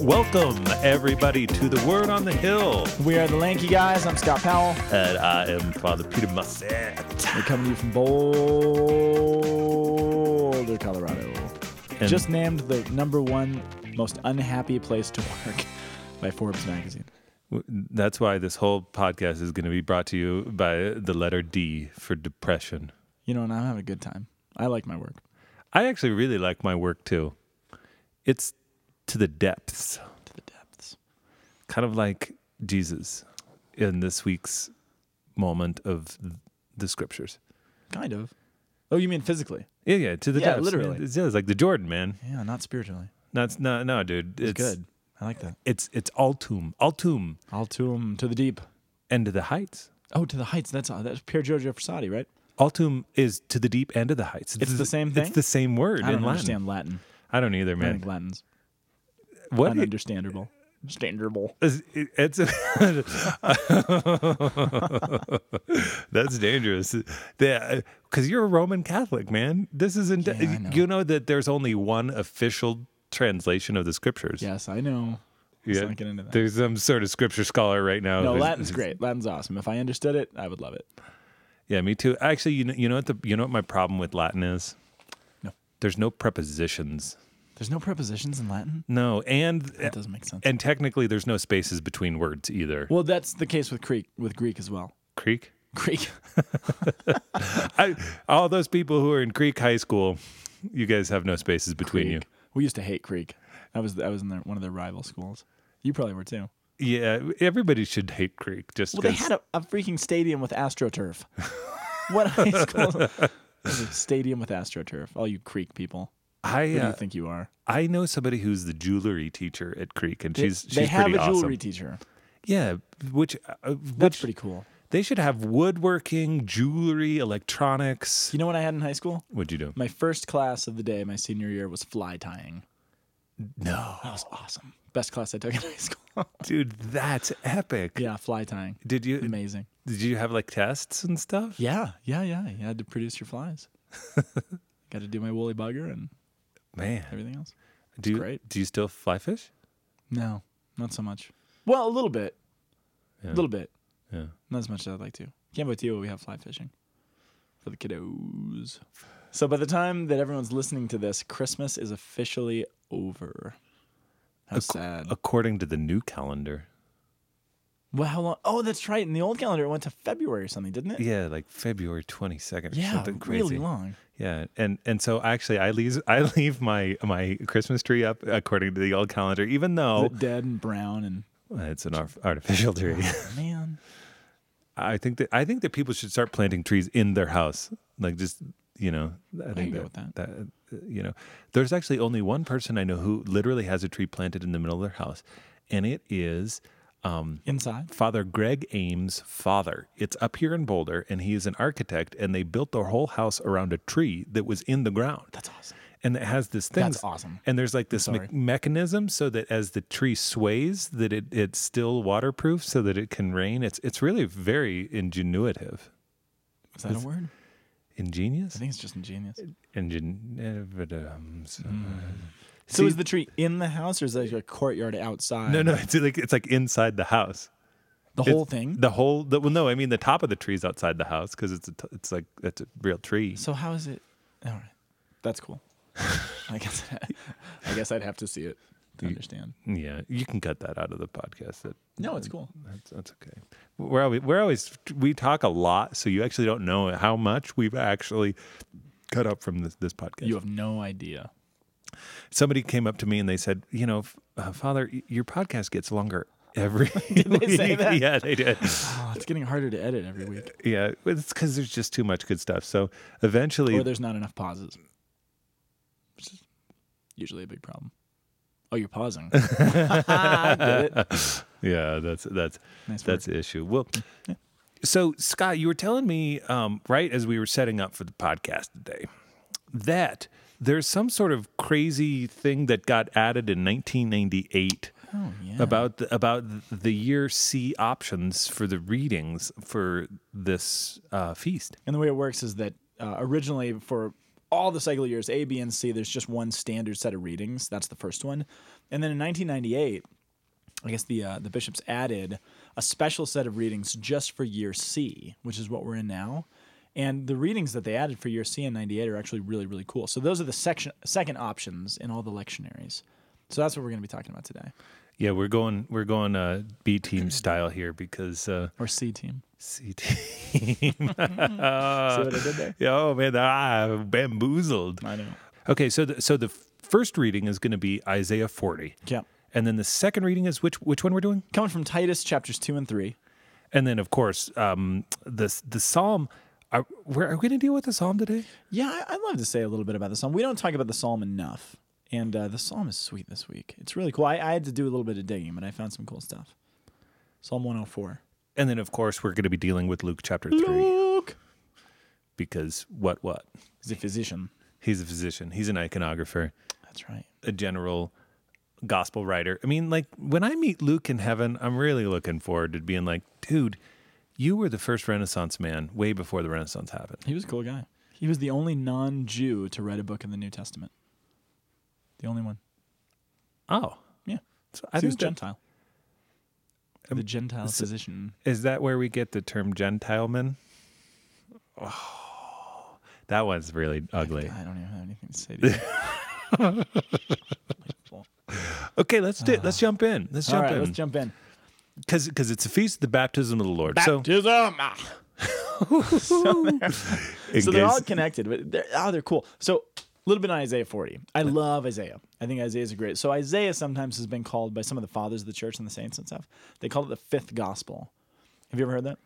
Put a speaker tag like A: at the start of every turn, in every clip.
A: Welcome, everybody, to the Word on the Hill.
B: We are the Lanky Guys. I'm Scott Powell.
A: And I am Father Peter Mussett.
B: We're coming to you from Boulder, Colorado.
A: And-
B: Just named the number one most unhappy place to work by Forbes magazine.
A: That's why this whole podcast is going to be brought to you by the letter D for depression.
B: You know, and I'm having a good time. I like my work.
A: I actually really like my work too. It's to the depths,
B: To the depths.
A: kind of like Jesus in this week's moment of the scriptures.
B: Kind of. Oh, you mean physically?
A: Yeah, yeah, to the
B: Yeah,
A: depths.
B: literally.
A: It's, yeah, it's like the Jordan, man.
B: Yeah, not spiritually.
A: That's no, no, dude.
B: It's, good. I like that.
A: It's it's altum, altum,
B: All to the deep.
A: and to the heights.
B: Oh, to the heights. That's uh, that's Pier Giorgio Frassati, right?
A: Altum is to the deep and to the heights.
B: It's the same thing?
A: It's the same word
B: I
A: in
B: don't
A: Latin.
B: understand Latin.
A: I don't either,
B: I
A: man.
B: think Latin's
A: What? i-
B: ununderstandable. Understandable.
A: It's, it's that's dangerous. Because uh, you're a Roman Catholic, man. This isn't.
B: Yeah, know.
A: You know that there's only one official translation of the scriptures.
B: Yes, I know. Let's
A: Yeah.
B: not get into that.
A: There's some sort of scripture scholar right now.
B: No,
A: who's-
B: Latin's great. Latin's awesome. If I understood it, I would love it.
A: Yeah, me too. Actually, you know, you know what the you know what my problem with Latin is?
B: No.
A: There's no prepositions.
B: There's no prepositions in Latin.
A: No, and
B: That doesn't make sense.
A: and technically there's no spaces between words either.
B: well, that's the case with Greek, with Greek as well.
A: Creek.
B: Greek.
A: I, all those people who are in Creek High School, you guys have no spaces between
B: Creek. We used to hate Creek. I was I was in their, one of their rival schools. You probably were too.
A: Yeah, everybody should hate Creek just
B: Well, they had a, a freaking stadium with AstroTurf. what high school? Stadium with AstroTurf. All you Creek people.
A: I
B: Who do
A: uh,
B: you think you are?
A: I know somebody who's the jewelry teacher at Creek, and
B: They,
A: she's she's
B: they have
A: pretty
B: a jewelry
A: awesome.
B: teacher.
A: Yeah, which uh,
B: That's pretty cool.
A: They should have woodworking, jewelry, electronics.
B: You know what I had in high school?
A: What'd you do?
B: My first class of the day, my senior year, was fly tying.
A: No,
B: That was awesome. Best class I took in high school.
A: dude, that's epic.
B: yeah, fly tying.
A: Did you
B: Amazing.
A: did you have like tests and stuff?
B: Yeah, yeah, yeah. You had to produce your flies. Got to do my woolly bugger and
A: Man,
B: everything else.
A: do you,
B: great.
A: do you still fly fish?
B: No, not so much. Well, a little bit. A
A: Yeah.
B: little bit.
A: Yeah.
B: Not as much as I'd like to. Cambodia, we have fly fishing for the kiddos. So by the time that everyone's listening to this, Christmas is officially over. How sad.
A: According to the new calendar.
B: well, how long? Oh, that's right. In the old calendar, it went to February or something, didn't it?
A: Yeah, like February twenty second
B: Yeah,
A: something crazy.
B: really long.
A: Yeah, and and so actually, I leave I leave my my Christmas tree up according to the old calendar, even though
B: dead and brown and
A: it's an artificial tree.
B: man.
A: I think that I think that people should start planting trees in their house, like just you know. I think that,
B: with that.
A: that uh, you know, there's actually only one person I know who literally has a tree planted in the middle of their house, and it is um,
B: Inside.
A: Father Greg Ames' father. It's up here in Boulder, and he is an architect, and they built their whole house around a tree that was in the ground.
B: That's awesome.
A: And it has this thing.
B: That's awesome.
A: And there's like this me- mechanism so that as the tree sways, that it it's still waterproof, so that it can rain. It's it's really very ingenuitive,
B: Is that a word?
A: ingenious,
B: I think it's just ingenious.
A: Ingenious. Mm.
B: So
A: See-
B: is the tree in the house or is it like a courtyard outside?
A: no, no, it's like it's like inside the house.
B: The
A: It's-
B: whole thing?
A: The whole. The, well, no, I mean the top of the tree is outside the house because it's a t- it's like it's a real tree.
B: So how is it? All right, that's cool. I guess I guess I'd have to see it to understand.
A: Yeah, you can cut that out of the podcast. That
B: No, it's cool.
A: That's that's okay. We're always we're always we talk a lot, so you actually don't know how much we've actually cut up from this this podcast.
B: You have no idea.
A: Somebody came up to me and they said, you know, uh, Father, your podcast gets longer every.
B: Did they say
A: week."
B: that?
A: Yeah, they did.
B: Oh, it's getting harder to edit every week,
A: Yeah, it's because there's just too much good stuff. So eventually,
B: or there's not enough pauses, usually a big problem. Oh, you're pausing. I get it.
A: yeah, that's that's
B: Nice
A: that's the issue. Well, so Scott, you were telling me um, right as we were setting up for the podcast today that there's some sort of crazy thing that got added in 1998
B: Oh yeah.
A: about the, about the year C options for the readings for this uh, feast.
B: And the way it works is that uh, originally for all the cycle years A, B, and C, there's just one standard set of readings. That's the first one. And then in 1998, I guess the uh, the bishops added a special set of readings just for year C, which is what we're in now. And the readings that they added for year C and 98 are actually really, really cool. So those are the section, second options in all the lectionaries. So that's what we're going to be talking about today.
A: Yeah, we're going we're going uh, B team style here because uh,
B: Or C team.
A: C team.
B: See what I did there?
A: Yeah, oh man, ah, bamboozled.
B: I know.
A: Okay, so the, so the first reading is going to be Isaiah 40,
B: Yeah.
A: and then the second reading is which which one we're doing?
B: Coming from Titus chapters 2 and 3.
A: And then of course um, the the Psalm. Are, we're, we going to deal with the Psalm today?
B: Yeah, I'd love to say a little bit about the psalm. We don't talk about the psalm enough, and uh, the psalm is sweet this week. It's really cool. I, I had to do a little bit of digging, but I found some cool stuff. Psalm 104.
A: And then of course we're going to be dealing with Luke chapter three
B: Luke
A: because what what
B: is a physician.
A: he's a physician, he's an iconographer,
B: That's right.
A: a general gospel writer. I mean, like when I meet Luke in heaven, I'm really looking forward to being like, dude, you were the first Renaissance man way before the Renaissance happened.
B: He was a cool guy. He was the only non-Jew to write a book in the New Testament. The only one.
A: Oh,
B: Yeah.
A: so I
B: he was
A: think that,
B: Gentile. Um, the Gentile
A: so-
B: physician.
A: is that where we get the term Gentileman? Oh, that one's really ugly.
B: I don't even have anything to say to you.
A: Okay, let's do, let's jump in. Let's jump
B: right,
A: in
B: let's jump in.
A: because because it's a feast of the baptism of the Lord. So
B: Baptism. Ah. so they're, so they're all connected, but they're oh they're cool. So a little bit on Isaiah 40. I love Isaiah. I think Isaiah is great. So Isaiah sometimes has been called by some of the fathers of the church and the saints and stuff. They call it the fifth gospel. Have you ever heard that?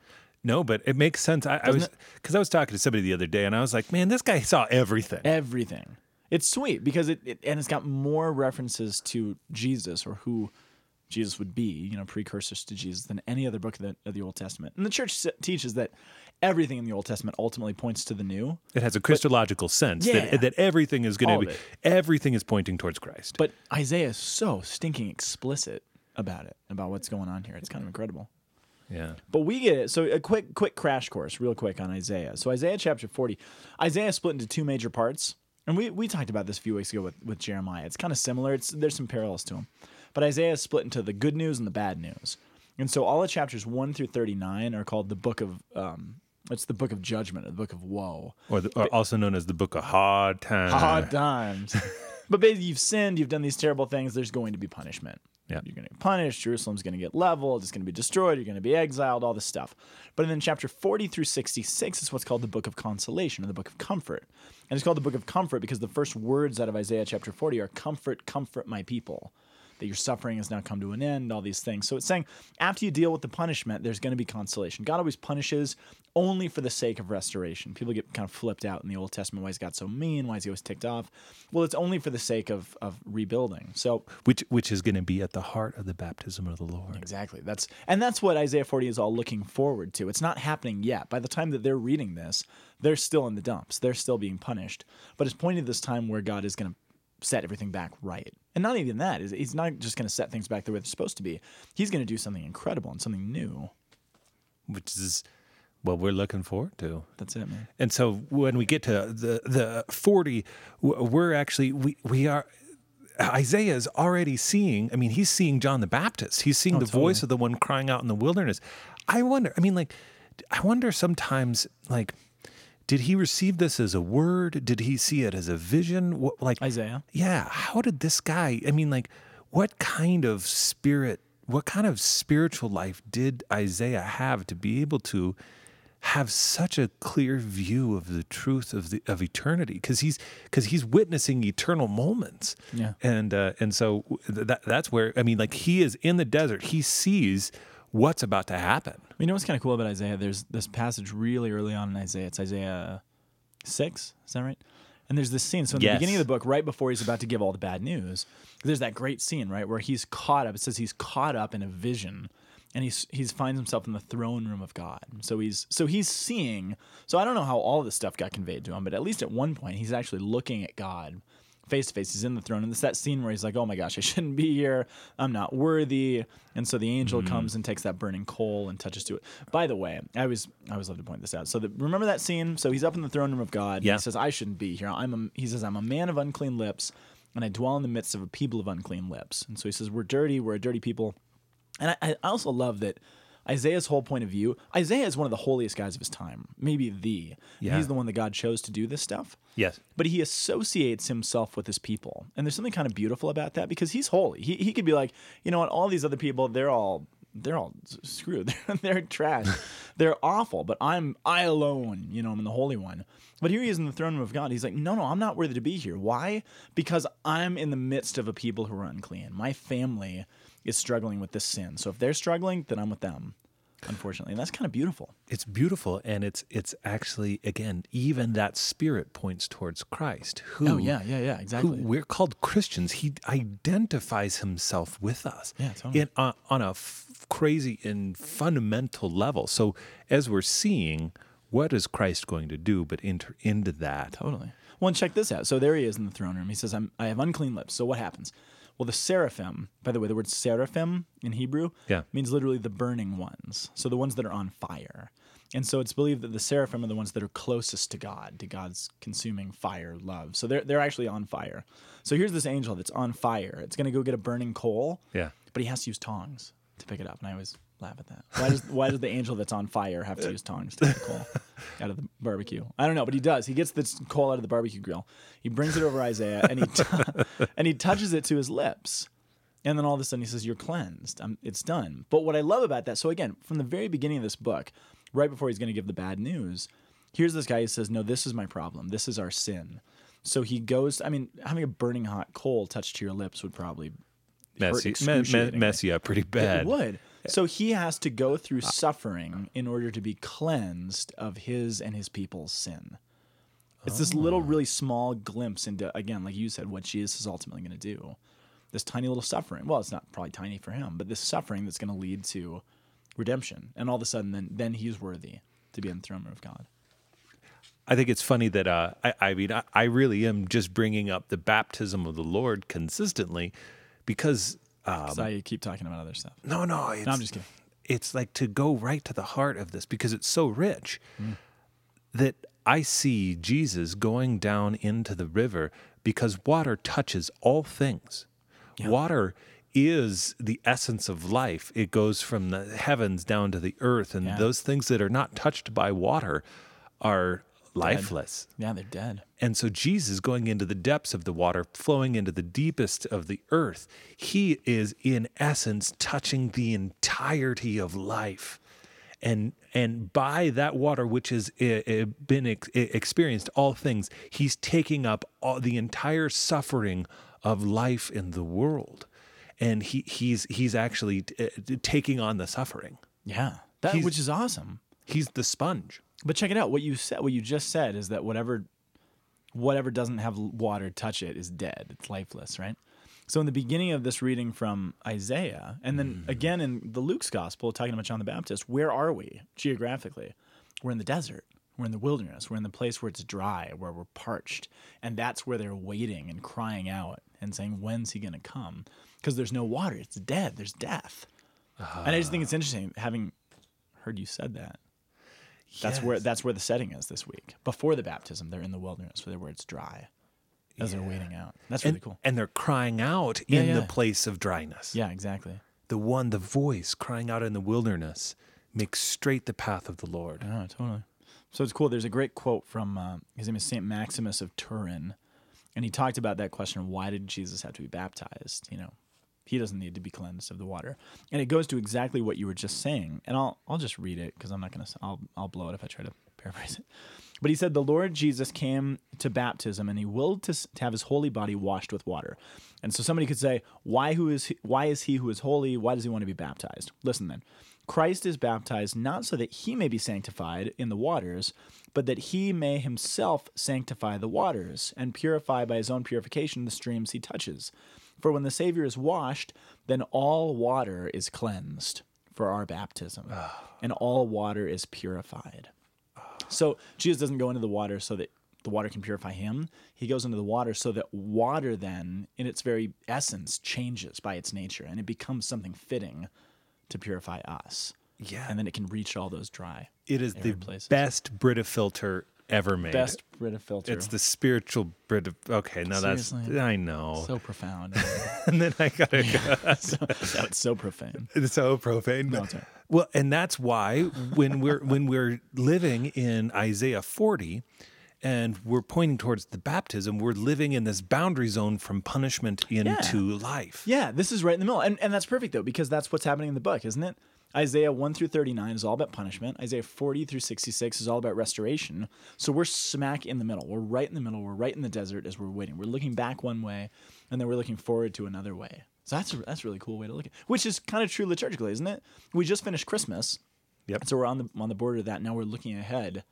A: no, but it makes sense. I, I was because I was talking to somebody the other day, and I was like, man, this guy saw everything.
B: Everything. It's sweet because it, it and it's got more references to Jesus or who Jesus would be, you know, precursors to Jesus than any other book of the, of the Old Testament. And the church s- teaches that everything in the Old Testament ultimately points to the new.
A: It has a Christological sense
B: Yeah.
A: that, that everything is going to be, everything is pointing towards Christ.
B: But Isaiah is so stinking explicit about it, about what's going on here. It's kind of incredible.
A: yeah.
B: But we get it. So a quick, quick crash course, real quick on Isaiah. So Isaiah chapter forty, Isaiah split into two major parts, and we we talked about this a few weeks ago with, with Jeremiah. It's kind of similar. It's there's some parallels to them, but Isaiah is split into the good news and the bad news. And so all of chapters one through thirty nine are called the book of um, it's the book of judgment, or the book of woe.
A: Or, the, or also known as the Book of Hard Times.
B: hard times. but basically, you've sinned, you've done these terrible things. There's going to be punishment.
A: Yeah.
B: You're going to get punished. Jerusalem's going to get leveled. It's going to be destroyed. You're going to be exiled. All this stuff. But then chapter 40 through 66 is what's called the book of consolation or the book of comfort. And it's called the book of comfort because the first words out of Isaiah chapter 40 are comfort, comfort my people. That your suffering has now come to an end, all these things. So it's saying after you deal with the punishment, there's going to be consolation. God always punishes only for the sake of restoration. People get kind of flipped out in the Old Testament. Why is God so mean? Why is he always ticked off? Well, it's only for the sake of, of rebuilding. So
A: which which is going to be at the heart of the baptism of the Lord.
B: Exactly. That's and that's what Isaiah 40 is all looking forward to. It's not happening yet. By the time that they're reading this, they're still in the dumps. They're still being punished. But it's pointing to this time where God is going to set everything back right. And not even that. Is he's not just going to set things back the way they're supposed to be. He's going to do something incredible and something new.
A: which is what we're looking forward to.
B: That's it, man.
A: And so when we get to the the 40 we're actually we we are Isaiah is already seeing I mean he's seeing John the Baptist. He's seeing oh, the voice of the one crying out in the wilderness. I wonder I mean like I wonder sometimes like did he receive this as a word? Did he see it as a vision? What like
B: Isaiah.
A: yeah, how did this guy, I mean, like, what kind of spirit, what kind of spiritual life did Isaiah have to be able to have such a clear view of the truth of the of eternity? Because he's because he's witnessing eternal moments.
B: Yeah.
A: And uh, and so that that's where I mean, like, he is in the desert. He sees what's about to happen.
B: You know what's kind of cool about Isaiah? There's this passage really early on in Isaiah. It's Isaiah 6, is that right? And there's this scene. So in
A: Yes.
B: the beginning of the book, right before he's about to give all the bad news, there's that great scene, right, where he's caught up. It says he's caught up in a vision and he's he's finds himself in the throne room of God. So he's so he's seeing. So I don't know how all this stuff got conveyed to him, but at least at one point he's actually looking at God face to face. He's in the throne, and it's that scene where he's like, "Oh my gosh, I shouldn't be here. I'm not worthy." And so the angel
A: Mm-hmm.
B: comes and takes that burning coal and touches to it. By the way, I always I always love to point this out. So the, remember that scene? So he's up in the throne room of God.
A: Yeah.
B: He says, "I shouldn't be here. I'm a," he says, "I'm a man of unclean lips, and I dwell in the midst of a people of unclean lips." And so he says, "We're dirty. We're a dirty people." And I, I also love that Isaiah's whole point of view. Isaiah is one of the holiest guys of his time, maybe the.
A: Yeah.
B: He's the one that God chose to do this stuff
A: Yes.
B: but he associates himself with his people. And there's something kind of beautiful about that because he's holy. He, he could be like, you know what, all these other people, they're all they're all screwed. They're, they're trash. they're awful. But I'm I alone, you know, I'm the holy one. But here he is in the throne room of God. He's like, no, no, I'm not worthy to be here. Why? Because I'm in the midst of a people who are unclean. My family is struggling with this sin. So if they're struggling, then I'm with them. Unfortunately, and that's kind of beautiful.
A: It's beautiful, and it's it's actually again even that spirit points towards Christ. Who?
B: Oh yeah, yeah, yeah,
A: Who
B: exactly.
A: we're called Christians. He identifies himself with us.
B: Yeah, totally.
A: In, uh, on a f- crazy and fundamental level. So as we're seeing, what is Christ going to do? But enter into that.
B: Totally. Well, and check this out. So there he is in the throne room. He says, I'm, I have unclean lips. So what happens? Well, the seraphim, by the way, the word seraphim in Hebrew
A: Yeah.
B: means literally the burning ones. So the ones that are on fire. And so it's believed that the seraphim are the ones that are closest to God, to God's consuming fire, love. So they're, they're actually on fire. So here's this angel that's on fire. It's going to go get a burning coal,
A: Yeah.
B: but he has to use tongs to pick it up. And I always laugh at that. Why does, why does the angel that's on fire have to use tongs to take the coal out of the barbecue? I don't know, but he does. He gets this coal out of the barbecue grill. He brings it over Isaiah and he t- and he touches it to his lips. And then all of a sudden he says, You're cleansed. i it's done. But what I love about that, so again, from the very beginning of this book, right before he's going to give the bad news, here's this guy who says, No, this is my problem. This is our sin. So he goes, I mean, having a burning hot coal touched to your lips would probably hurt
A: Messy, me, me, mess you up pretty bad.
B: It would. So he has to go through suffering in order to be cleansed of his and his people's sin. It's this little, really small glimpse into, again, like you said, what Jesus is ultimately going to do. This tiny little suffering. Well, it's not probably tiny for him, but this suffering that's going to lead to redemption. And all of a sudden, then, then he's worthy to be in the throne of God.
A: I think it's funny that uh, I, I mean I, I really am just bringing up the baptism of the Lord consistently because uh,
B: So I keep talking about other stuff.
A: no no it's,
B: No, I'm just kidding.
A: it's like to go right to the heart of this because it's so rich
B: Mm.
A: that I see Jesus going down into the river because water touches all things. Water is the essence of life. It goes from the heavens down to the earth, and
B: Yeah.
A: those things that are not touched by water are lifeless.
B: Yeah, they're dead.
A: And so Jesus going into the depths of the water, flowing into the deepest of the earth, he is in essence touching the entirety of life. And and by that water which has uh, uh, been ex- experienced all things, he's taking up all the entire suffering of life in the world. And he he's he's actually uh, taking on the suffering.
B: Yeah. That,
A: He's-
B: which is awesome.
A: He's the sponge.
B: But check it out. What you said, what you just said, is that whatever, whatever doesn't have water touch it is dead. It's lifeless, right? So in the beginning of this reading from Isaiah, and then mm-hmm. again in the Luke's gospel, talking about John the Baptist, where are we geographically? We're in the desert. We're in the wilderness. We're in the place where it's dry, where we're parched, and that's where they're waiting and crying out and saying, "When's he going to come?" Because there's no water. It's dead. There's death. And I just think it's ah. interesting having heard you said that. That's where that's where the setting is this week. Before the baptism, they're in the wilderness, where it's dry, as they're waiting out. That's really
A: and,
B: cool.
A: and they're crying out
B: Yeah,
A: in the place of dryness.
B: Yeah, exactly.
A: The one, the voice crying out in the wilderness, makes straight the path of the Lord.
B: Oh, totally. So it's cool. There's a great quote from uh, his name is Saint Maximus of Turin, and he talked about that question: Why did Jesus have to be baptized? You know, he doesn't need to be cleansed of the water, and it goes to exactly what you were just saying. And I'll I'll just read it because I'm not gonna I'll I'll blow it if I try to paraphrase it. But he said the Lord Jesus came to baptism and he willed to, to have his holy body washed with water. And so somebody could say, why who is he, why is he who is holy? Why does he want to be baptized? Listen then. Christ is baptized not so that he may be sanctified in the waters, but that he may himself sanctify the waters and purify by his own purification the streams he touches. For when the Savior is washed, then all water is cleansed for our baptism, and all water is purified. So Jesus doesn't go into the water so that the water can purify him. He goes into the water so that water then, in its very essence, changes by its nature and it becomes something fitting to purify us.
A: Yeah.
B: And then it can reach all those dry.
A: It is the
B: places.
A: best Brita filter ever made.
B: Best Brita filter.
A: It's the spiritual Brita. Okay, now that's I know.
B: so profound.
A: and then I gotta go.
B: so, that's so profane.
A: It's so profane.
B: No.
A: Well, and that's why when we're when we're living in Isaiah 40 and we're pointing towards the baptism, we're living in this boundary zone from punishment into life.
B: Yeah, this is right in the middle. And, and that's perfect, though, because that's what's happening in the book, isn't it? Isaiah 1 through 39 is all about punishment. Isaiah 40 through 66 is all about restoration. So we're smack in the middle. We're right in the middle. We're right in the desert as we're waiting. We're looking back one way, and then we're looking forward to another way. So that's a, that's a really cool way to look at it, which is kind of true liturgically, isn't it? We just finished Christmas.
A: Yep.
B: So we're on the on the border of that. Now we're looking ahead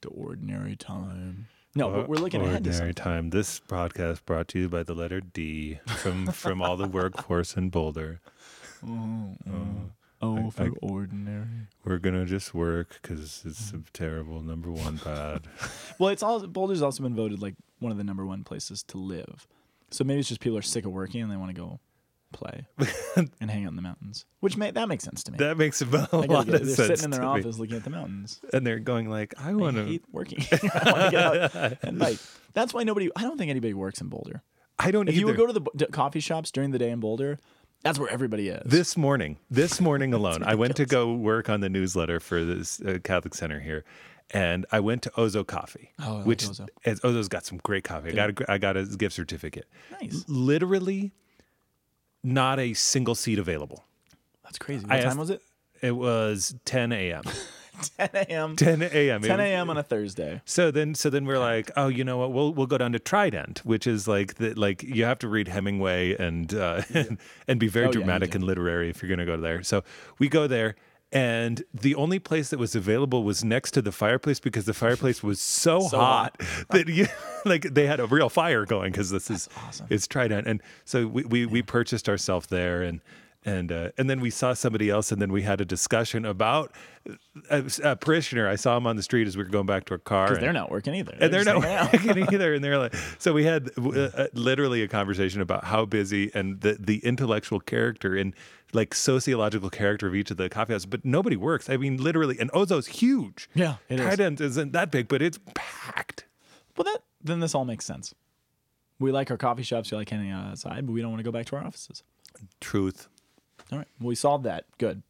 B: to ordinary time. No, but we're looking ahead to
A: Ordinary time. This podcast brought to you by the letter D from from all the workforce in Boulder.
B: Oh, Oh, for ordinary.
A: We're gonna just work because it's mm. a terrible number one bad.
B: Well, it's all Boulder's also been voted like one of the number one places to live. So maybe it's just people are sick of working and they want to go play and hang out in the mountains, which may, that makes sense to me.
A: that makes a
B: I
A: lot of
B: it. They're sitting in their
A: to me.
B: office looking at the mountains.
A: and they're going like, I
B: I
A: want to.
B: working. I want to get out and bike. That's why nobody. I don't think anybody works in Boulder.
A: I don't even
B: If
A: either.
B: you would go to the coffee shops during the day in Boulder, that's where everybody is.
A: This morning, this morning alone, I went to go work on the newsletter for this uh, Catholic Center here, and I went to Ozo Coffee,
B: Oh, I like
A: which
B: Ozo.
A: Ozo's got some great coffee. I got a, got a gift certificate.
B: nice.
A: Literally, not a single seat available.
B: That's crazy.
A: I
B: What time
A: asked-
B: was it?
A: It was 10 a.m.
B: 10 a.m.
A: 10 a.m.
B: 10 a.m. on a Thursday.
A: So then, so then we're like, oh, you know what? We'll we'll go down to Trident, which is like the like you have to read Hemingway and uh, and, and be very
B: Oh,
A: dramatic
B: do.
A: and literary if you're going to go there. So we go there, and the only place that was available was next to the fireplace because the fireplace was so,
B: So
A: hot, that you like they had a real fire going because this is
B: awesome.
A: it's Trident, and so we we, we purchased ourselves there and. And uh, and then we saw somebody else, and then we had a discussion about a, a parishioner. I saw him on the street as we were going back to our car.
B: Because
A: and-
B: they're not working either.
A: and they're
B: just
A: not working either. And they're like, so we had uh, uh, literally a conversation about how busy and the the intellectual character and like sociological character of each of the coffee houses, but nobody works. I mean, literally, and Ozo's huge.
B: Yeah, it is.
A: Trident isn't that big, but it's packed.
B: Well, that then this all makes sense. We like our coffee shops. We like hanging out outside, but we don't want to go back to our offices.
A: Truth.
B: All right. Well, we solved that. Good.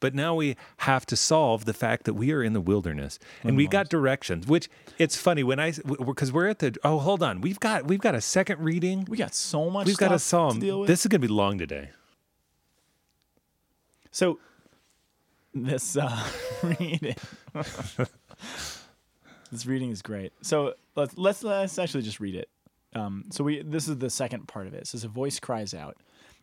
A: But now we have to solve the fact that we are in the wilderness and we got directions. Which it's funny when I because we're at the oh hold on we've got we've got a second reading.
B: We got so much.
A: We've got a psalm.
B: To deal with.
A: This is gonna be long today.
B: So this uh, reading, this reading is great. So let's let's let's actually just read it. Um, so we this is the second part of it. It says a voice cries out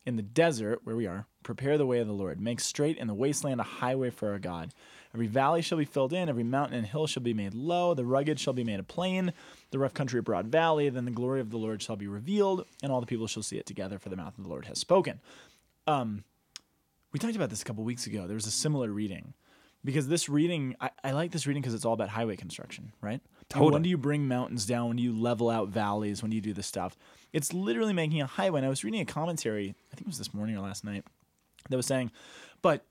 B: in the desert where we are. Prepare the way of the Lord. Make straight in the wasteland a highway for our God. Every valley shall be filled in. Every mountain and hill shall be made low. The rugged shall be made a plain. The rough country a broad valley. Then the glory of the Lord shall be revealed, and all the people shall see it together. For the mouth of the Lord has spoken. Um, we talked about this a couple weeks ago. There was a similar reading because this reading, I, I like this reading because it's all about highway construction, right?
A: Totally.
B: When do you bring mountains down? When do you level out valleys? When do you do this stuff? It's literally making a highway. And I was reading a commentary, I think it was this morning or last night, that was saying, but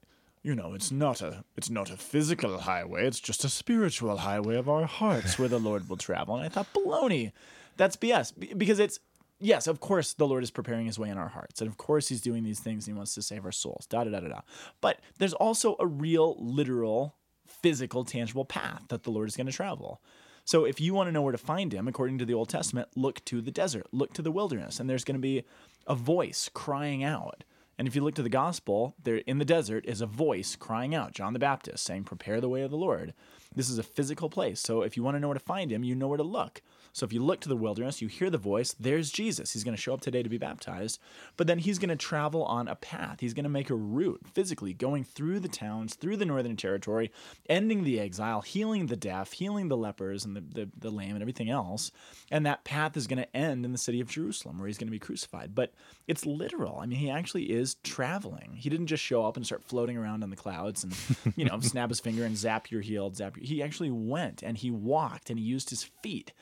B: you know, it's not a it's not a physical highway. It's just a spiritual highway of our hearts where the Lord will travel. And I thought, baloney, that's BS because it's yes, of course, the Lord is preparing His way in our hearts, and of course, He's doing these things. And he wants to save our souls. Da da da da da. But there's also a real, literal, physical, tangible path that the Lord is going to travel. So if you want to know where to find Him, according to the Old Testament, look to the desert, look to the wilderness, and there's going to be a voice crying out. And if you look to the gospel, there in the desert is a voice crying out, John the Baptist saying, "Prepare the way of the Lord." This is a physical place. So if you want to know where to find him, you know where to look. So if you look to the wilderness, you hear the voice, there's Jesus. He's going to show up today to be baptized, but then he's going to travel on a path. He's going to make a route physically going through the towns, through the northern territory, ending the exile, healing the deaf, healing the lepers and the, the, the lame and everything else. And that path is going to end in the city of Jerusalem where he's going to be crucified. But it's literal. I mean, he actually is traveling. He didn't just show up and start floating around in the clouds and, you know, snap his finger and zap your healed, zap your. He actually went and he walked and he used his feet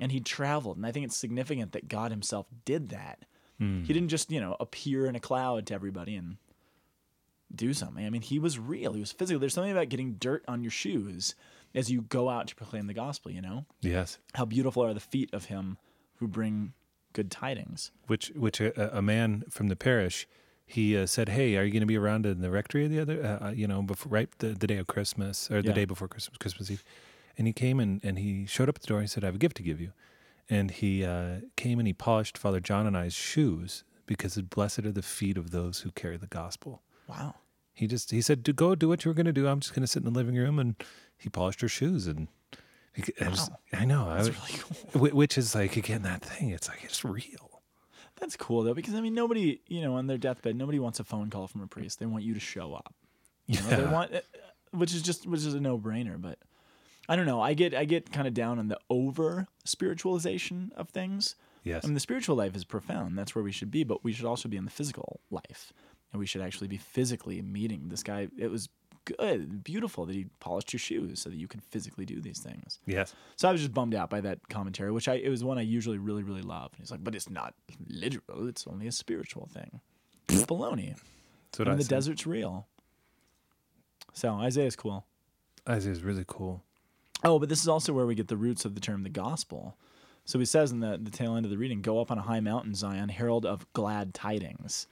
B: and he traveled. And I think it's significant that God himself did that. He didn't just, you know, appear in a cloud to everybody and do something. I mean, he was real. He was physical. There's something about getting dirt on your shoes as you go out to proclaim the gospel, you know?
A: Yes.
B: How beautiful are the feet of him who bring good tidings.
A: Which which a, a man from the parish, he uh, said, "Hey, are you going to be around in the rectory the other, uh, uh, you know, before right the, the day of Christmas or the
B: Yeah.
A: day before Christmas, Christmas Eve?" And he came and and he showed up at the door. He said, "I have a gift to give you," and he uh, came and he polished Father John and I's shoes because blessed are the feet of those who carry the gospel.
B: Wow.
A: He just he said, go do what you were going to do. I'm just going to sit in the living room." And he polished her shoes and. I, was-
B: Wow.
A: I know, I was-
B: really cool.
A: which is like again that thing. It's like it's real.
B: That's cool though, because I mean, nobody, you know, on their deathbed, nobody wants a phone call from a priest. They want you to show up. You know, they want, uh, which is just, which is a no-brainer. But I don't know. I get, I get kind of down on the over spiritualization of things.
A: Yes.
B: I mean, the spiritual life is profound. That's where we should be, but we should also be in the physical life, and we should actually be physically meeting this guy. It was good, beautiful that he polished your shoes so that you could physically do these things.
A: yes.
B: So I was just bummed out by that commentary, which I it was one I usually really really love. And he's like, but it's not literal; it's only a spiritual thing. It's baloney.
A: That's what
B: I the
A: said.
B: desert's real. So Isaiah's cool.
A: Isaiah's really cool.
B: Oh, but this is also where we get the roots of the term the gospel. So he says in the, the tail end of the reading, Go up on a high mountain, Zion, herald of glad tidings.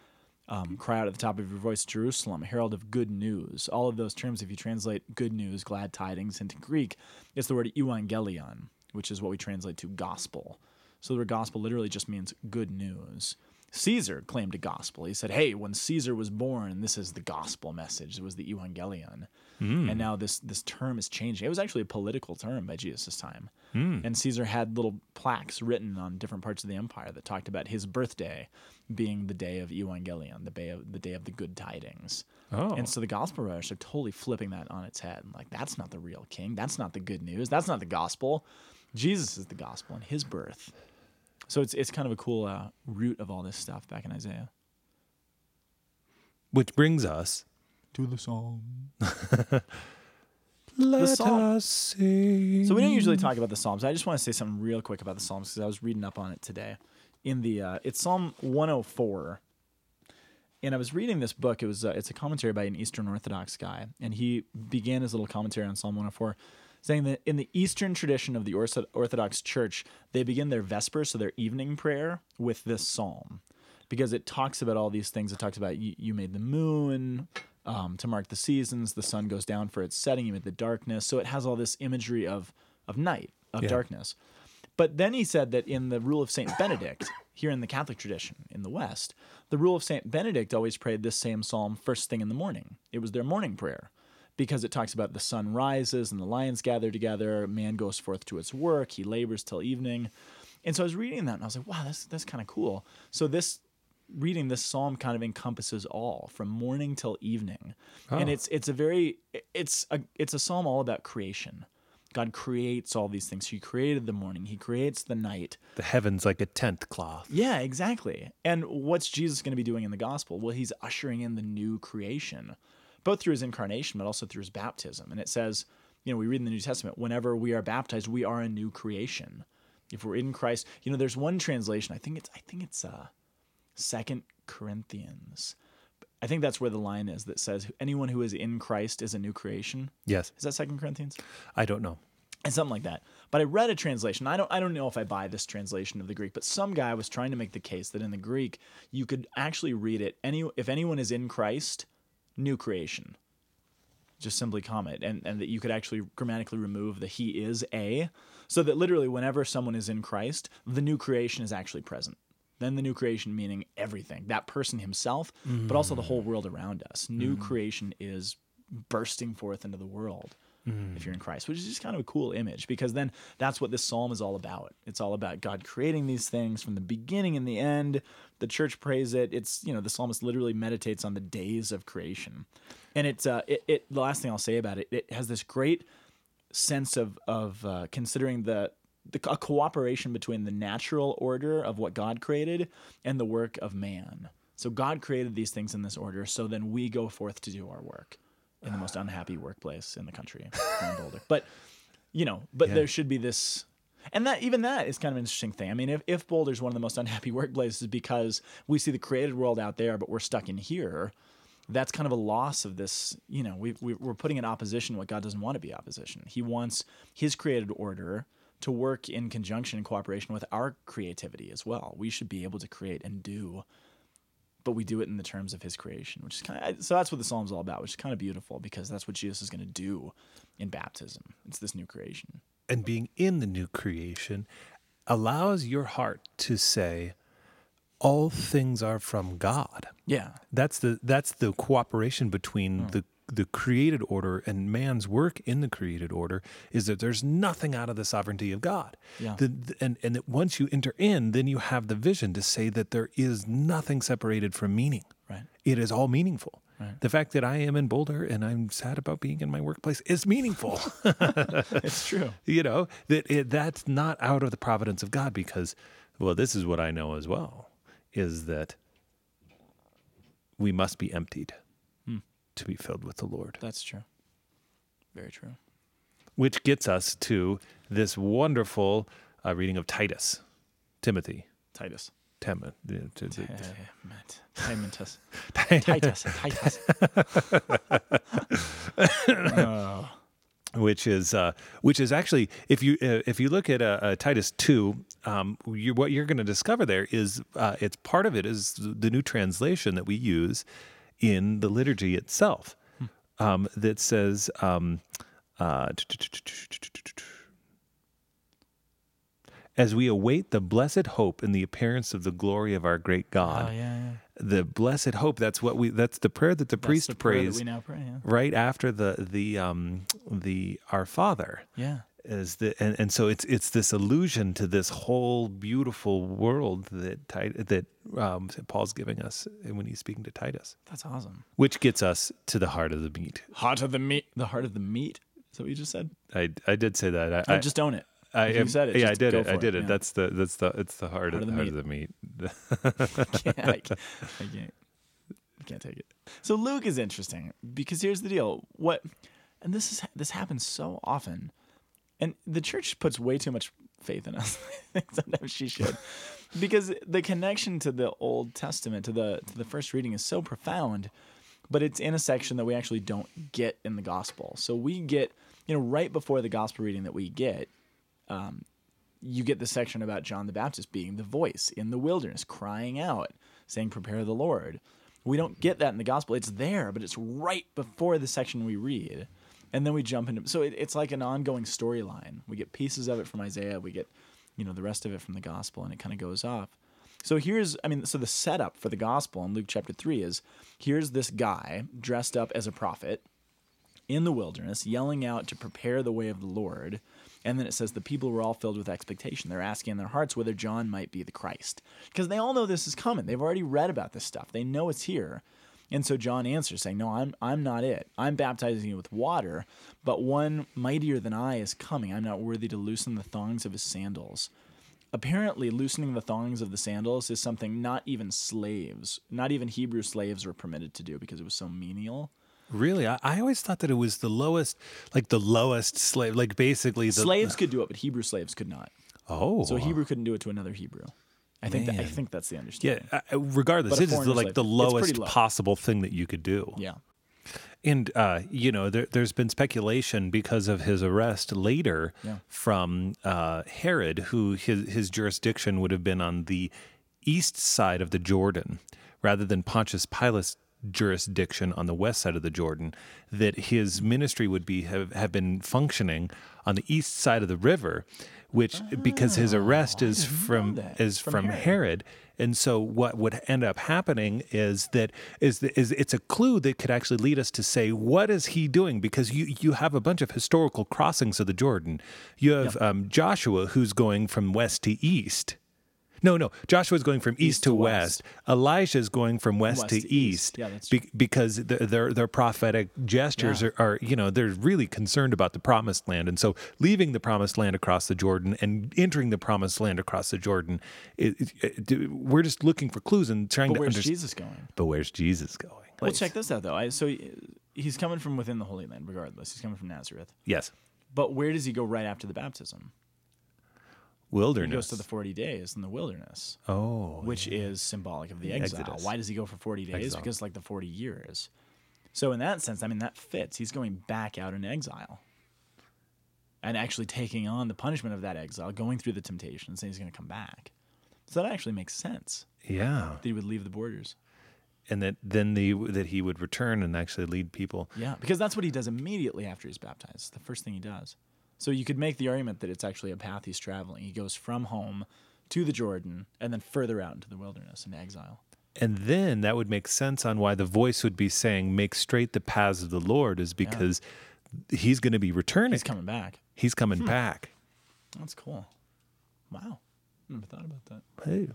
B: Um, cry out at the top of your voice, Jerusalem, herald of good news. All of those terms, if you translate good news, glad tidings into Greek, it's the word evangelion, which is what we translate to gospel. So the word gospel literally just means good news. Caesar claimed a gospel. He said, "Hey, when Caesar was born, this is the gospel message. It was the evangelion." And hmm. now this this term is changing. It was actually a political term by Jesus' time. Hmm. And Caesar had little plaques written on different parts of the empire that talked about his birthday being the day of evangelion, the day of the day of the good tidings.
A: Oh.
B: And so the gospel writers are totally flipping that on its head. Like that's not the real king. That's not the good news. That's not the gospel. Jesus is the gospel and his birth. So it's it's kind of a cool uh, root of all this stuff back in Isaiah.
A: Which brings us.
B: To the psalm.
A: Let
B: psalm-
A: us sing.
B: So we don't usually talk about the Psalms. I just want to say something real quick about the Psalms because I was reading up on it today. In the uh, it's Psalm 104, and I was reading this book. It was uh, it's a commentary by an Eastern Orthodox guy, and he began his little commentary on Psalm 104, saying that in the Eastern tradition of the Orthodox Church, they begin their Vesper, so their evening prayer, with this psalm, because it talks about all these things. It talks about you, you made the moon. Um, to mark the seasons, the sun goes down for its setting. You made the darkness, so it has all this imagery of of night, of
A: Yeah.
B: darkness. But then he said that in the rule of Saint Benedict, here in the Catholic tradition in the West, the rule of Saint Benedict always prayed this same psalm first thing in the morning. It was their morning prayer because it talks about the sun rises and the lions gather together, man goes forth to its work, he labors till evening. And so I was reading that and I was like, wow, that's that's kind of cool. So this reading this psalm kind of encompasses all from morning till evening. And
A: Oh.
B: it's it's a very it's a it's a psalm all about creation. God creates all these things. He created the morning, he creates the night.
A: the heavens like a tent cloth.
B: Yeah, exactly. And what's Jesus going to be doing in the gospel? Well, he's ushering in the new creation, both through his incarnation, but also through his baptism. And it says, you know, we read in the New Testament, whenever we are baptized, we are a new creation. If we're in Christ, you know, there's one translation. I think it's, I think it's uh, Second Corinthians. I think that's where the line is that says, anyone who is in Christ is a new creation.
A: Yes.
B: Is that Second Corinthians?
A: I don't know.
B: and something like that. But I read a translation. I don't I don't know if I buy this translation of the Greek, but some guy was trying to make the case that in the Greek you could actually read it any if anyone is in Christ, new creation. Just simply comment and and that you could actually grammatically remove the he is a so that literally whenever someone is in Christ, the new creation is actually present. Then the new creation meaning everything, that person himself, but also the mm. whole world around us. New mm-hmm. creation is bursting forth into the world. If you're in Christ, which is just kind of a cool image because then that's what this psalm is all about. It's all about God creating these things from the beginning and the end. The church prays it. It's you know the psalmist literally meditates on the days of creation, and it's uh, it, it the last thing I'll say about it. It has this great sense of of uh, considering the the a cooperation between the natural order of what God created and the work of man. So God created these things in this order. So then we go forth to do our work in the most ah. unhappy workplace in the country, in Boulder. But you know, but
A: Yeah.
B: there should be this. And that even that is kind of an interesting thing. I mean, if, if Boulder's one of the most unhappy workplaces because we see the created world out there, but we're stuck in here, that's kind of a loss of this. You know, we, we, we're putting in opposition what God doesn't want to be opposition. He wants His created order to work in conjunction and cooperation with our creativity as well. We should be able to create and do, but we do it in the terms of His creation, which is kind of so. That's what the Psalm's all about, which is kind of beautiful because that's what Jesus is going to do in baptism. It's this new creation.
A: and being in the new creation allows your heart to say all things are from god
B: Yeah,
A: that's the that's the cooperation between hmm. the the created order and man's work in the created order is that there's nothing out of the sovereignty of God.
B: Yeah.
A: The, the- and and that once you enter in, then you have the vision to say that there is nothing separated from meaning.
B: Right.
A: It is all meaningful.
B: Right.
A: The fact that I am in Boulder and I'm sad about being in my workplace is meaningful.
B: it's true.
A: you know that it, that's not out of the providence of God because well this is what I know as well is that we must be emptied to be filled with the Lord
B: That's true. Very true.
A: which gets us to this wonderful uh, reading of Titus Timothy
B: Titus.
A: To-
B: Titus. Titus. Titus. Oh,
A: which is uh, which is actually if you uh, if you look at uh, uh, Titus two, um, you, what you're going to discover there is uh, it's part of it is the new translation that we use in the liturgy itself um, that says. Um, uh, as we await the blessed hope in the appearance of the glory of our great God,
B: oh, yeah, yeah.
A: the blessed hope. That's what we. That's the prayer that the
B: That's
A: priest
B: the
A: prays
B: pray. Yeah.
A: right after the the um the Our Father
B: Yeah.
A: Is the and, and so it's it's this allusion to this whole beautiful world that Tit- that um, Paul's giving us when he's speaking to Titus,
B: That's awesome.
A: which gets us to the heart of the meat.
B: Heart of the meat. The heart of the meat. Is that what you just said?
A: I I did say that. I,
B: No,
A: I
B: just own it.
A: I
B: if you said it,
A: Yeah, I did
B: go
A: it. I did it.
B: yeah.
A: That's the that's the it's the heart, of,
B: of the
A: heart of the meat.
B: yeah, I, can't, I can't. I can't take it. So Luke is interesting because here's the deal. What, and this is this happens so often, and the church puts way too much faith in us. Sometimes she should, because the connection to the Old Testament to the to the first reading is so profound, but it's in a section that we actually don't get in the gospel. So we get, you know, right before the gospel reading that we get, um, you get the section about John the Baptist being the voice in the wilderness, crying out, saying, Prepare the Lord. We don't get that in the gospel. It's there, but it's right before the section we read. And then we jump into so it, it's like an ongoing storyline. We get pieces of it from Isaiah, we get, you know, the rest of it from the gospel, and it kind of goes off. So here's, I mean, so the setup for the gospel in Luke chapter 3 is here's this guy dressed up as a prophet in the wilderness, yelling out to prepare the way of the Lord. And then it says the people were all filled with expectation. They're asking in their hearts whether John might be the Christ. Because they all know this is coming. They've already read about this stuff. They know it's here. And so John answers saying, No, I'm I'm not it. I'm baptizing you with water, but one mightier than I is coming. I'm not worthy to loosen the thongs of his sandals. Apparently, loosening the thongs of the sandals is something not even slaves, not even Hebrew slaves were permitted to do because it was so menial.
A: Really, I, I always thought that it was the lowest, like the lowest slave, like basically the
B: Slaves could do it, but Hebrew slaves could not.
A: Oh,
B: So Hebrew couldn't do it to another Hebrew. I think that, I think that's the understanding.
A: uh, uh, regardless, it is the, like the lowest
B: low.
A: possible thing that you could do.
B: Yeah.
A: And uh, you know, there, there's been speculation because of his arrest later
B: Yeah.
A: from uh, Herod, who his his jurisdiction would have been on the east side of the Jordan, rather than Pontius Pilate jurisdiction on the west side of the Jordan, that his ministry would be have, have been functioning on the east side of the river, which because his arrest is from is
B: From
A: from,
B: Herod.
A: Herod. And so what would end up happening is that is the, is it's a clue that could actually lead us to say what is he doing because you you have a bunch of historical crossings of the Jordan. You have um, Joshua who's going from west to east. No, no. Joshua's going from east, to,
B: to
A: west. Elijah's going from west,
B: West
A: to,
B: to
A: east.
B: east. Yeah, that's
A: be- because th- their their prophetic gestures
B: Yeah.
A: are, are, you know, they're really concerned about the promised land, and so leaving the promised land across the Jordan and entering the promised land across the Jordan, it, it- it- we're just looking for clues and trying
B: But
A: to
B: where's
A: understand.
B: Jesus going?
A: But where's Jesus going?
B: Well, check this out though. I, so he's coming from within the Holy Land, regardless. He's coming from Nazareth.
A: Yes,
B: But where does he go right after the baptism? He goes to the 40 days in the wilderness,
A: oh,
B: which is symbolic of the exile.
A: Exodus.
B: Why does he go for 40 days?
A: Exile.
B: Because like the 40 years. So in that sense, I mean that fits. He's going back out in exile. And actually taking on the punishment of that exile, going through the temptations, and he's going to come back. So that actually makes sense
A: yeah,
B: that he would leave the borders.
A: and that then the that he would return and actually lead people.
B: Yeah, because that's what he does immediately after he's baptized. The first thing he does. So you could make the argument that it's actually a path he's traveling. He goes from home to the Jordan and then further out into the wilderness in exile.
A: And then that would make sense on why the voice would be saying, Make straight the paths of the Lord, is because he's going to be returning.
B: He's coming back.
A: He's coming back.
B: That's cool. Wow. Never thought about that.
A: Hey,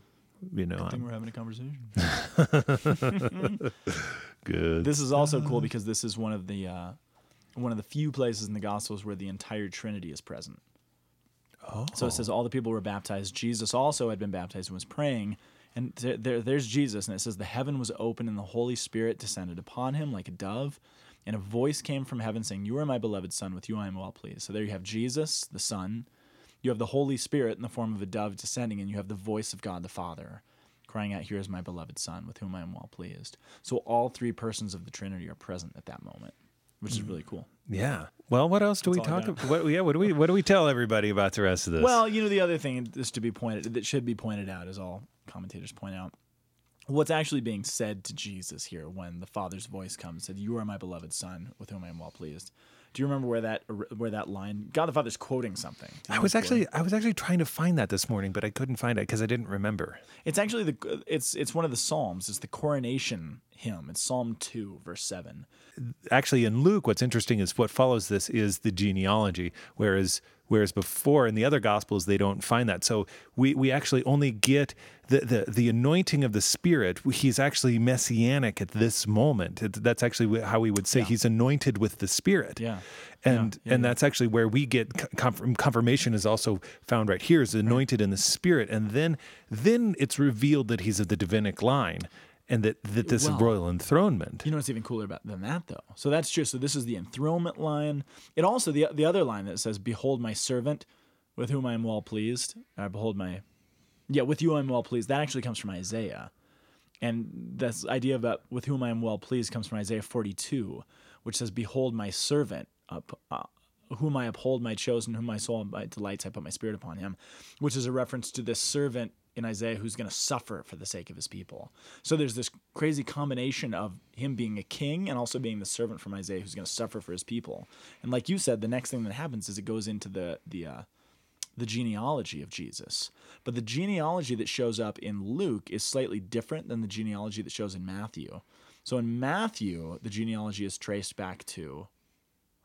A: you know,
B: I think we're having a conversation.
A: good.
B: this is also cool because this is one of the uh, one of the few places in the Gospels where the entire Trinity is present.
A: oh,
B: So it says oh. all the people were baptized. Jesus also had been baptized and was praying. And there, there, there's Jesus, and it says the heaven was open and the Holy Spirit descended upon him like a dove, and a voice came from heaven saying, "You are my beloved Son; with you I am well pleased." So there you have Jesus, the Son. You have the Holy Spirit in the form of a dove descending, and you have the voice of God the Father crying out, "Here is my beloved Son, with whom I am well pleased." So all three persons of the Trinity are present at that moment, which is really cool.
A: yeah. Well, what else do we
B: That's I
A: talk about? What, yeah, what do we what do we tell everybody about the rest of this?
B: Well, you know, the other thing is to be pointed that should be pointed out, as all commentators point out, what's actually being said to Jesus here when the Father's voice comes, said, "You are my beloved Son, with whom I am well pleased." Do you remember where that where that line? God the Father's quoting something.
A: I was actually I was actually trying to find that this morning, but I couldn't find it because I didn't remember.
B: It's actually the it's it's one of the Psalms. It's the coronation hymn. It's Psalm two, verse seven.
A: actually in Luke, what's interesting is what follows this is the genealogy, whereas whereas before in the other gospels they don't find that. So we we actually only get the the, the anointing of the Spirit. He's actually messianic at this moment. It, that's actually how we would say
B: Yeah.
A: he's anointed with the Spirit.
B: Yeah.
A: And
B: Yeah, yeah,
A: and that's actually where we get confirmation is also found right here is anointed in the Spirit, and then then it's revealed that he's of the Davidic line. And that, that this
B: Well,
A: is royal enthronement.
B: You know what's even cooler about than that though? So that's true. So this is the enthronement line. It also the the other line that says, "Behold my servant, with whom I am well pleased." Uh, behold my, yeah, with you I am well pleased. That actually comes from Isaiah, and this idea about with whom I am well pleased comes from Isaiah forty two, which says, "Behold my servant, up, uh, whom I uphold, my chosen, whom my soul my delights, I put my spirit upon him," which is a reference to this servant in Isaiah who's going to suffer for the sake of his people. So there's this crazy combination of him being a king and also being the servant from Isaiah who's going to suffer for his people. And like you said, the next thing that happens is it goes into the the uh, the genealogy of Jesus. But the genealogy that shows up in Luke is slightly different than the genealogy that shows in Matthew. So in Matthew, the genealogy is traced back to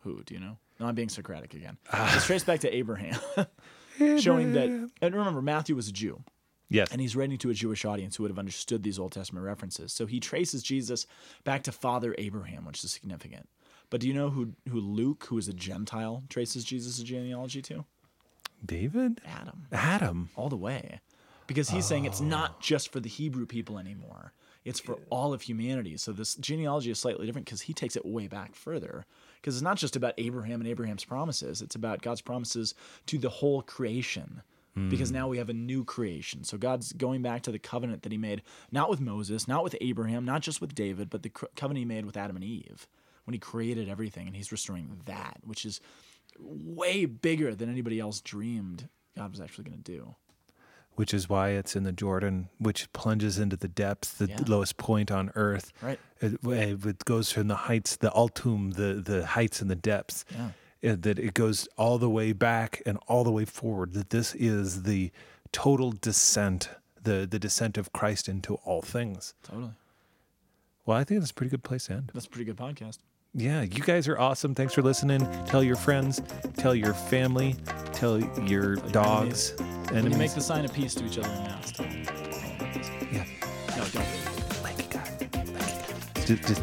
B: who? Do you know? No, I'm being Socratic again. It's traced back to Abraham, showing that. And remember, Matthew was a Jew
A: Yes.
B: and he's writing to a Jewish audience who would have understood these Old Testament references. So he traces Jesus back to Father Abraham, which is significant. But do you know who who Luke, who is a Gentile, traces Jesus' genealogy to?
A: David?
B: Adam,
A: Adam.
B: all the way, because he's saying it's not oh. just for the Hebrew people anymore; it's for all of humanity. So this genealogy is slightly different because he takes it way back further. Because it's not just about Abraham and Abraham's promises; it's about God's promises to the whole creation. Because mm. now we have a new creation. So God's going back to the covenant that He made, not with Moses, not with Abraham, not just with David, but the covenant He made with Adam and Eve when He created everything, and He's restoring that, which is way bigger than anybody else dreamed God was actually going to do.
A: which is why it's in the Jordan, which plunges into the depths, the
B: Yeah.
A: lowest point on earth.
B: Right.
A: It, it goes from the heights, the altum, the the heights and the depths.
B: Yeah.
A: That it goes all the way back and all the way forward. That this is the total descent, the the descent of Christ into all things.
B: Totally.
A: Well, I think that's a pretty good place to end.
B: That's a pretty good podcast.
A: Yeah, you guys are awesome. Thanks for listening. Tell your friends, tell your family, tell your dogs,
B: When
A: enemies.
B: you make the sign of peace to each other in mass.
A: yeah.
B: No, don't.
A: Like guys. Like guys. Just, just